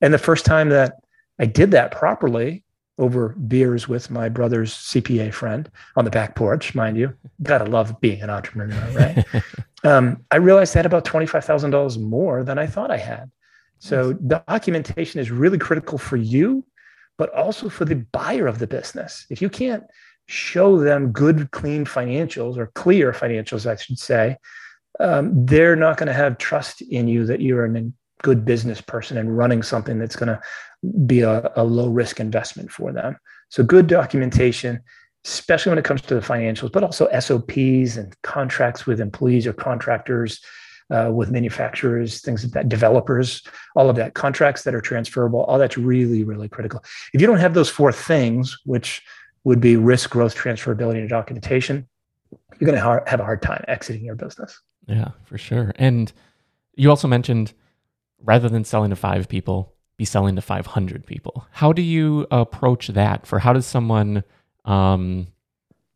And the first time that I did that properly over beers with my brother's CPA friend on the back porch, mind you, gotta love being an entrepreneur, right? um, I realized I had about $25,000 more than I thought I had. So documentation is really critical for you, but also for the buyer of the business. If you can't show them good, clean financials or clear financials, I should say, um, they're not going to have trust in you that you're a good business person and running something that's going to be a, a low risk investment for them. So good documentation, especially when it comes to the financials, but also SOPs and contracts with employees or contractors uh, with manufacturers, things like that, developers, all of that, contracts that are transferable, all that's really, really critical. If you don't have those four things, which would be risk, growth, transferability, and documentation, you're going to have a hard time exiting your business. Yeah, for sure. And you also mentioned rather than selling to five people, be selling to 500 people. How do you approach that? For how does someone um,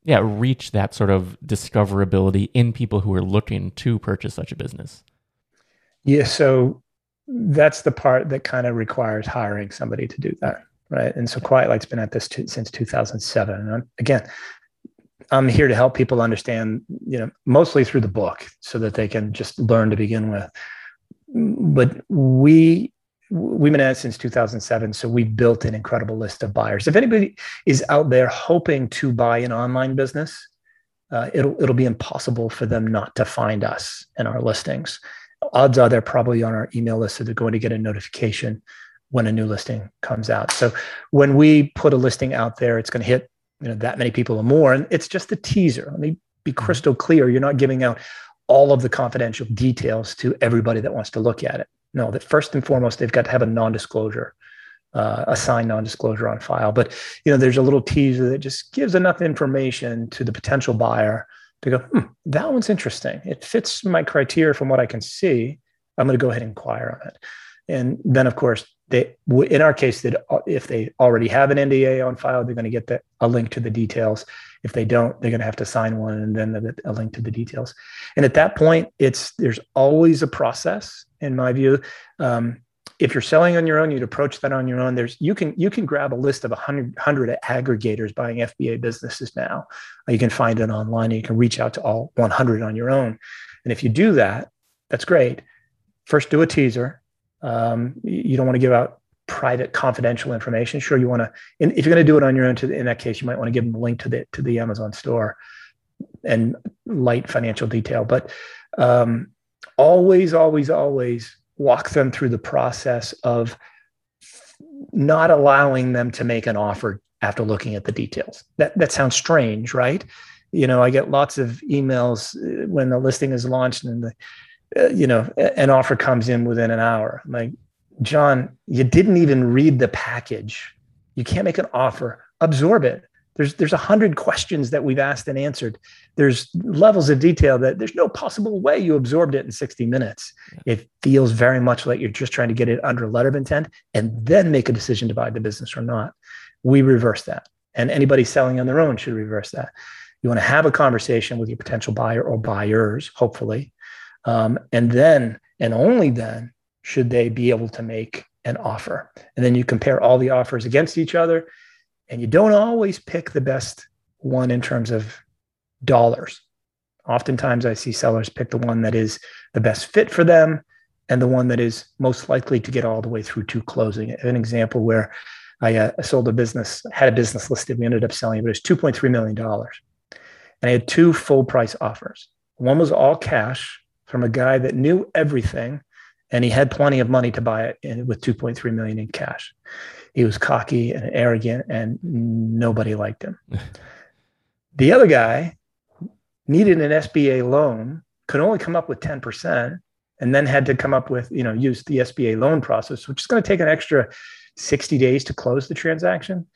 yeah, reach that sort of discoverability in people who are looking to purchase such a business? Yeah, so that's the part that kind of requires hiring somebody to do that, right? And so Quiet Light's been at this since 2007. And again, I'm here to help people understand, you know, mostly through the book so that they can just learn to begin with. But we we've been at it since 2007 so we've built an incredible list of buyers. If anybody is out there hoping to buy an online business uh, it'll it'll be impossible for them not to find us and our listings. Odds are they're probably on our email list so they're going to get a notification when a new listing comes out. So when we put a listing out there it's going to hit you know that many people or more and it's just a teaser. Let me be mm-hmm. crystal clear you're not giving out all of the confidential details to everybody that wants to look at it no that first and foremost they've got to have a non-disclosure uh, a signed non-disclosure on file. But you know there's a little teaser that just gives enough information to the potential buyer to go hmm, that one's interesting. It fits my criteria from what i can see. I'm going to go ahead and inquire on it. And then of course they in our case that if they already have an nda on file they're going to get the, a link to the details if they don't they're going to have to sign one and then a link to the details. And at that point it's there's always a process in my view. Um, if you're selling on your own you'd approach that on your own. There's you can you can grab a list of 100, 100 aggregators buying fba businesses now. You can find it online. And you can reach out to all 100 on your own. And if you do that that's great. First do a teaser. Um, you don't want to give out private confidential information. Sure you want to if you're going to do it on your own to, in that case you might want to give them a link to the to the amazon store and light financial detail. But um, always always always walk them through the process of not allowing them to make an offer after looking at the details. That that sounds strange right? You know i get lots of emails uh, when the listing is launched and the uh, you know, an offer comes in within an hour. I'm like, John, you didn't even read the package. You can't make an offer. Absorb it. There's there's a hundred questions that we've asked and answered. There's levels of detail that there's no possible way you absorbed it in 60 minutes. It feels very much like you're just trying to get it under a letter of intent and then make a decision to buy the business or not. We reverse that. And anybody selling on their own should reverse that. You want to have a conversation with your potential buyer or buyers, hopefully, um, and then, and only then, should they be able to make an offer. And then you compare all the offers against each other, and you don't always pick the best one in terms of dollars. Oftentimes, I see sellers pick the one that is the best fit for them and the one that is most likely to get all the way through to closing. An example where I uh, sold a business, had a business listed, we ended up selling it, but it was $2.3 million. And I had two full price offers. One was all cash from a guy that knew everything and he had plenty of money to buy it with 2.3 million in cash. He was cocky and arrogant and nobody liked him. the other guy needed an SBA loan, could only come up with 10% and then had to come up with, you know, use the SBA loan process, which is going to take an extra 60 days to close the transaction.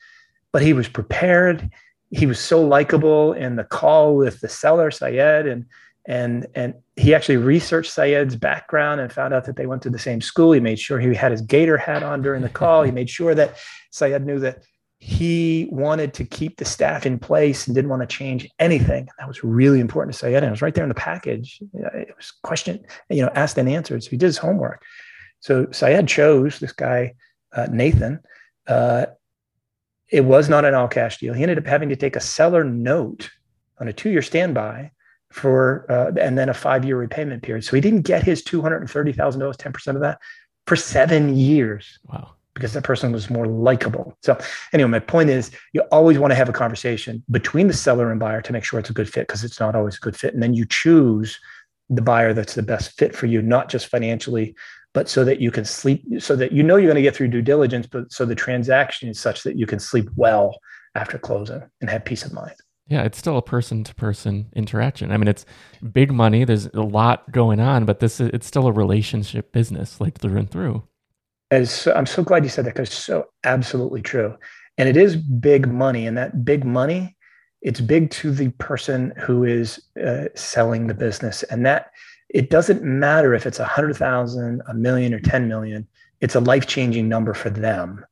But he was prepared. He was so likable in the call with the seller, Syed, and and and he actually researched Syed's background and found out that they went to the same school. He made sure he had his gator hat on during the call. he made sure that Syed knew that he wanted to keep the staff in place and didn't want to change anything. That was really important to Syed. And it was right there in the package. It was question, you know, asked and answered. So he did his homework. So Syed chose this guy, uh, Nathan. Uh, it was not an all cash deal. He ended up having to take a seller note on a two year standby for uh, and then a five year repayment period. So he didn't get his two hundred and thirty thousand dollars, ten percent of that, for seven years. Wow. Because that person was more likable. So anyway, my point is you always want to have a conversation between the seller and buyer to make sure it's a good fit because it's not always a good fit. And then you choose the buyer that's the best fit for you, not just financially, but so that you can sleep, so that you know you're going to get through due diligence, but so the transaction is such that you can sleep well after closing and have peace of mind. Yeah, it's still a person to person interaction. I mean, it's big money. There's a lot going on, but this is, it's still a relationship business, like through and through. As I'm so glad you said that because it's so absolutely true. And it is big money, and that big money, it's big to the person who is uh, selling the business, and that it doesn't matter if it's a hundred thousand, a million, or ten million. It's a life changing number for them,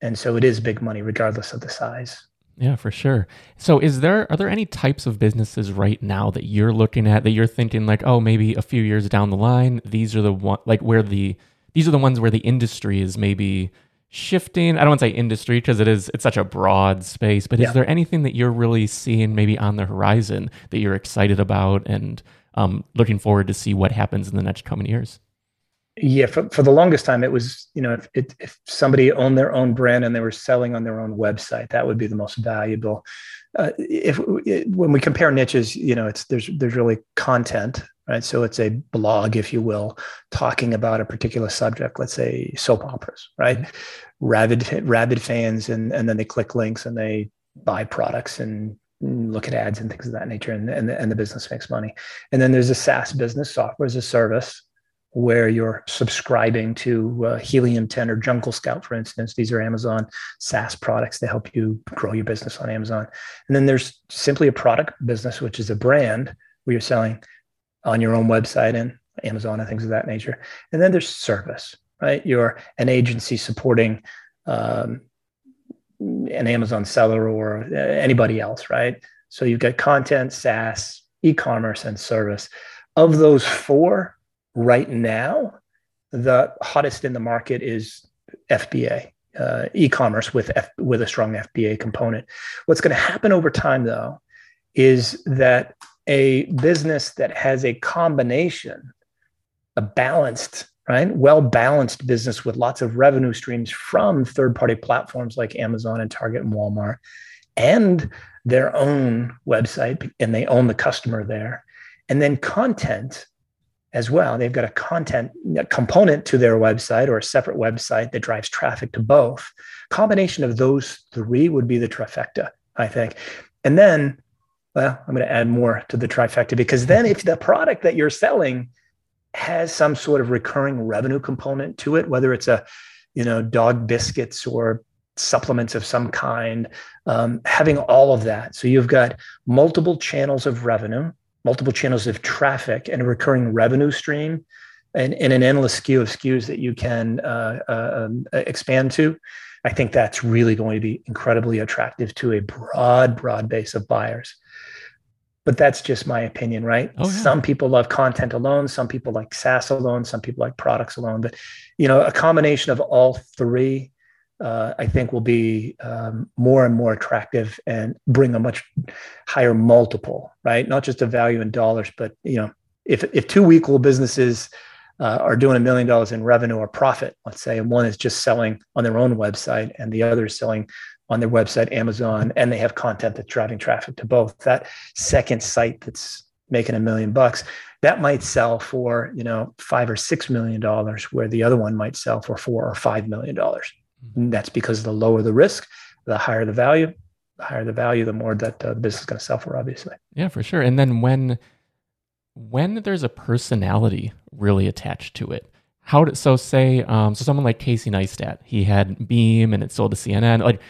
and so it is big money, regardless of the size. Yeah, for sure. So is there are there any types of businesses right now that you're looking at that you're thinking like, oh, maybe a few years down the line, these are the one like where the these are the ones where the industry is maybe shifting. I don't want to say industry because it is it's such a broad space, but yeah. is there anything that you're really seeing maybe on the horizon that you're excited about and um, looking forward to see what happens in the next coming years? Yeah, for, for the longest time, it was, you know, if, if somebody owned their own brand and they were selling on their own website, that would be the most valuable. Uh, if it, when we compare niches, you know, it's there's there's really content, right? So it's a blog, if you will, talking about a particular subject. Let's say soap operas, right? Rabid rabid fans, and and then they click links and they buy products and look at ads and things of that nature, and and the, and the business makes money. And then there's a SaaS business, software as a service, where you're subscribing to uh, Helium 10 or Jungle Scout, for instance. These are Amazon SaaS products that help you grow your business on Amazon. And then there's simply a product business, which is a brand where you're selling on your own website and Amazon and things of that nature. And then there's service, right? You're an agency supporting um, an Amazon seller or uh, anybody else, right? So you've got content, SaaS, e commerce, and service. Of those four, right now, the hottest in the market is FBA, uh, e-commerce with F, with a strong FBA component. What's going to happen over time, though, is that a business that has a combination, a balanced, right, well balanced business with lots of revenue streams from third party platforms like Amazon and Target and Walmart, and their own website, and they own the customer there, and then content as well. They've got a content component to their website or a separate website that drives traffic to both. Combination of those three would be the trifecta, I think. And then, well, I'm going to add more to the trifecta because then if the product that you're selling has some sort of recurring revenue component to it, whether it's a, you know, dog biscuits or supplements of some kind, um, having all of that. So you've got multiple channels of revenue multiple channels of traffic and a recurring revenue stream and, and an endless SKU of SKUs that you can uh, uh, um, expand to, I think that's really going to be incredibly attractive to a broad, broad base of buyers. But that's just my opinion, right? Oh, yeah. Some people love content alone, some people like SaaS alone, some people like products alone. But you know, a combination of all three uh, I think will be um, more and more attractive and bring a much higher multiple, right? Not just a value in dollars, but you know, if if two equal businesses uh, are doing a million dollars in revenue or profit, let's say, and one is just selling on their own website and the other is selling on their website, Amazon, and they have content that's driving traffic to both. That second site that's making a million bucks, that might sell for you know five or six million dollars, where the other one might sell for four or five million dollars. And that's because the lower the risk, the higher the value. The higher the value, the more that the business is going to sell for, obviously. Yeah, for sure. And then when when there's a personality really attached to it, how do, so say um, so someone like Casey Neistat, he had Beme and it sold to CNN, like,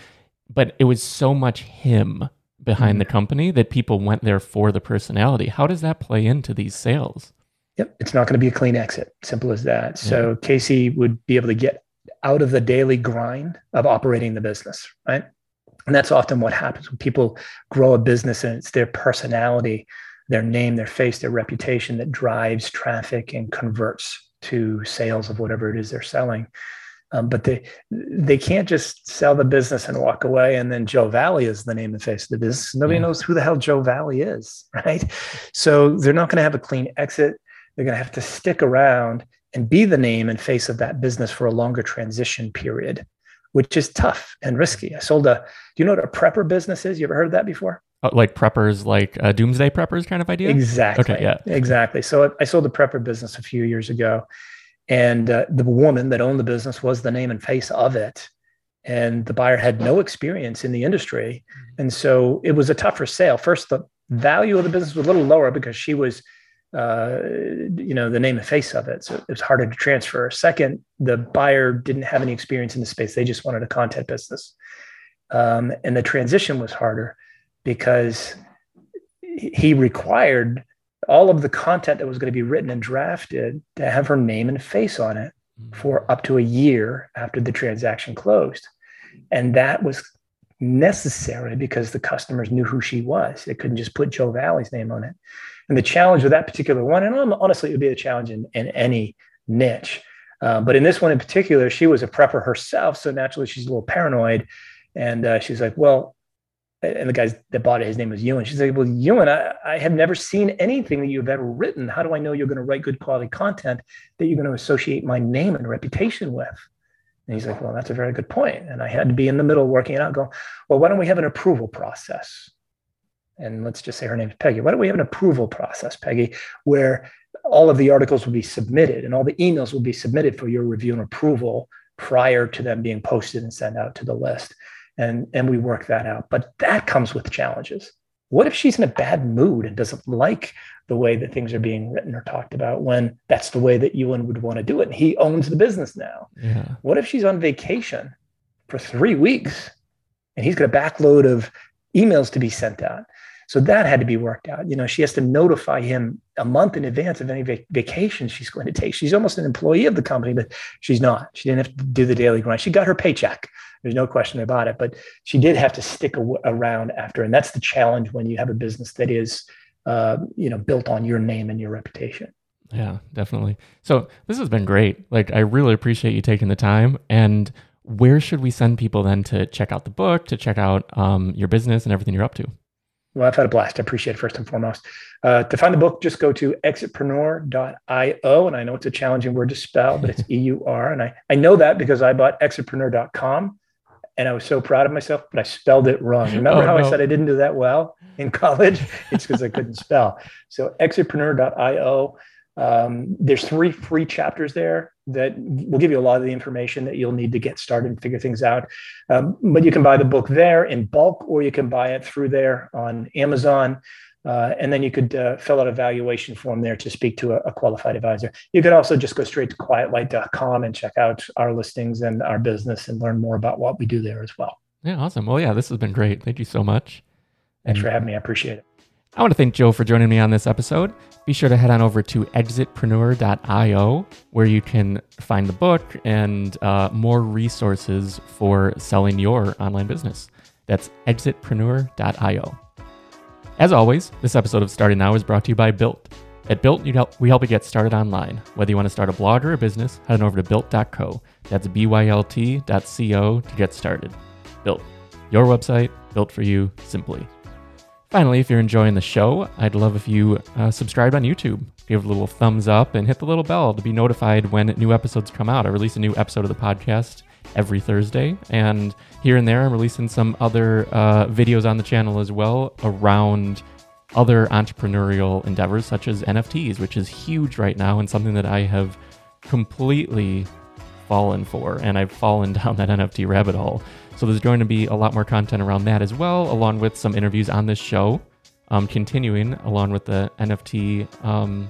but it was so much him behind mm-hmm. the company that people went there for the personality. How does that play into these sales? Yep, it's not going to be a clean exit. Simple as that. Yeah. So Casey would be able to get out of the daily grind of operating the business, right? And that's often what happens when people grow a business and it's their personality, their name, their face, their reputation that drives traffic and converts to sales of whatever it is they're selling. Um, but they they can't just sell the business and walk away and then Joe Valley is the name and face of the business. Nobody yeah. knows who the hell Joe Valley is, right? So they're not going to have a clean exit. They're going to have to stick around and be the name and face of that business for a longer transition period, which is tough and risky. I sold a, do you know what a prepper business is? You ever heard of that before? Uh, like preppers, like a doomsday preppers kind of idea? Exactly. Okay, yeah. Exactly. So I sold a prepper business a few years ago. And uh, the woman that owned the business was the name and face of it. And the buyer had no experience in the industry. And so it was a tougher sale. First, the value of the business was a little lower because she was uh, you know the name and face of it. So it was harder to transfer. Second the buyer didn't have any experience in the space. They just wanted a content business. Um, and the transition was harder because he required all of the content that was going to be written and drafted to have her name and face on it for up to a year after the transaction closed. And that was necessary because the customers knew who she was. They couldn't just put Joe Valley's name on it. And the challenge with that particular one, and honestly, it would be a challenge in, in any niche. Uh, but in this one in particular, she was a prepper herself. So naturally, she's a little paranoid. And uh, she's like, well, and the guy that bought it, his name was Ewan. She's like, well, Ewan, I, I have never seen anything that you've ever written. How do I know you're going to write good quality content that you're going to associate my name and reputation with? And he's like, well, that's a very good point. And I had to be in the middle working it out, going, well, why don't we have an approval process? And let's just say her name is Peggy. Why don't we have an approval process, Peggy, where all of the articles will be submitted and all the emails will be submitted for your review and approval prior to them being posted and sent out to the list. And, and we work that out. But that comes with challenges. What if she's in a bad mood and doesn't like the way that things are being written or talked about when that's the way that Ewan would want to do it? And he owns the business now. Yeah. What if she's on vacation for three weeks and he's got a backload of emails to be sent out? So that had to be worked out. You know, she has to notify him a month in advance of any vac- vacation she's going to take. She's almost an employee of the company, but she's not. She didn't have to do the daily grind. She got her paycheck. There's no question about it. But she did have to stick a- around after, and that's the challenge when you have a business that is, uh, you know, built on your name and your reputation. Yeah, definitely. So this has been great. Like, I really appreciate you taking the time. And where should we send people then to check out the book, to check out um, your business and everything you're up to? Well, I've had a blast. I appreciate it first and foremost. Uh, to find the book, just go to exitpreneur.io. And I know it's a challenging word to spell, but it's E U R. And I, I know that because I bought exitpreneur.com and I was so proud of myself, but I spelled it wrong. Remember oh, how no. I said I didn't do that well in college? It's because I couldn't spell. So exitpreneur.io. Um, there's three free chapters there that will give you a lot of the information that you'll need to get started and figure things out. Um, but you can buy the book there in bulk, or you can buy it through there on Amazon. Uh, and then you could uh, fill out a valuation form there to speak to a, a, qualified advisor. You could also just go straight to quietlight.com and check out our listings and our business and learn more about what we do there as well. Yeah, awesome. Well, yeah, this has been great. Thank you so much. Thanks and for having me. I appreciate it. I want to thank Joe for joining me on this episode. Be sure to head on over to exitpreneur.io where you can find the book and uh, more resources for selling your online business. That's exitpreneur.io. As always, this episode of Starting Now is brought to you by Bylt. At Bylt, help, we help you get started online. Whether you want to start a blog or a business, head on over to bylt.co. That's B-Y-L-T.co to get started. Bylt, your website, built for you, simply. Finally, if you're enjoying the show, I'd love if you uh, subscribed on YouTube. Give a little thumbs up and hit the little bell to be notified when new episodes come out. I release a new episode of the podcast every Thursday, and here and there, I'm releasing some other uh, videos on the channel as well around other entrepreneurial endeavors such as NFTs, which is huge right now and something that I have completely fallen for, and I've fallen down that NFT rabbit hole. So there's going to be a lot more content around that as well, along with some interviews on this show, um, continuing along with the NFT um,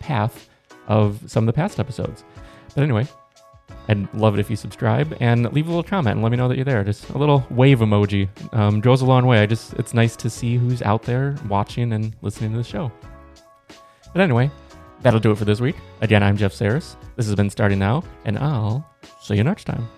path of some of the past episodes. But anyway, I'd love it if you subscribe and leave a little comment and let me know that you're there. Just a little wave emoji um, goes a long way. I just it's nice to see who's out there watching and listening to the show. But anyway, that'll do it for this week. Again, I'm Jeff Sarris. This has been Starting Now, and I'll see you next time.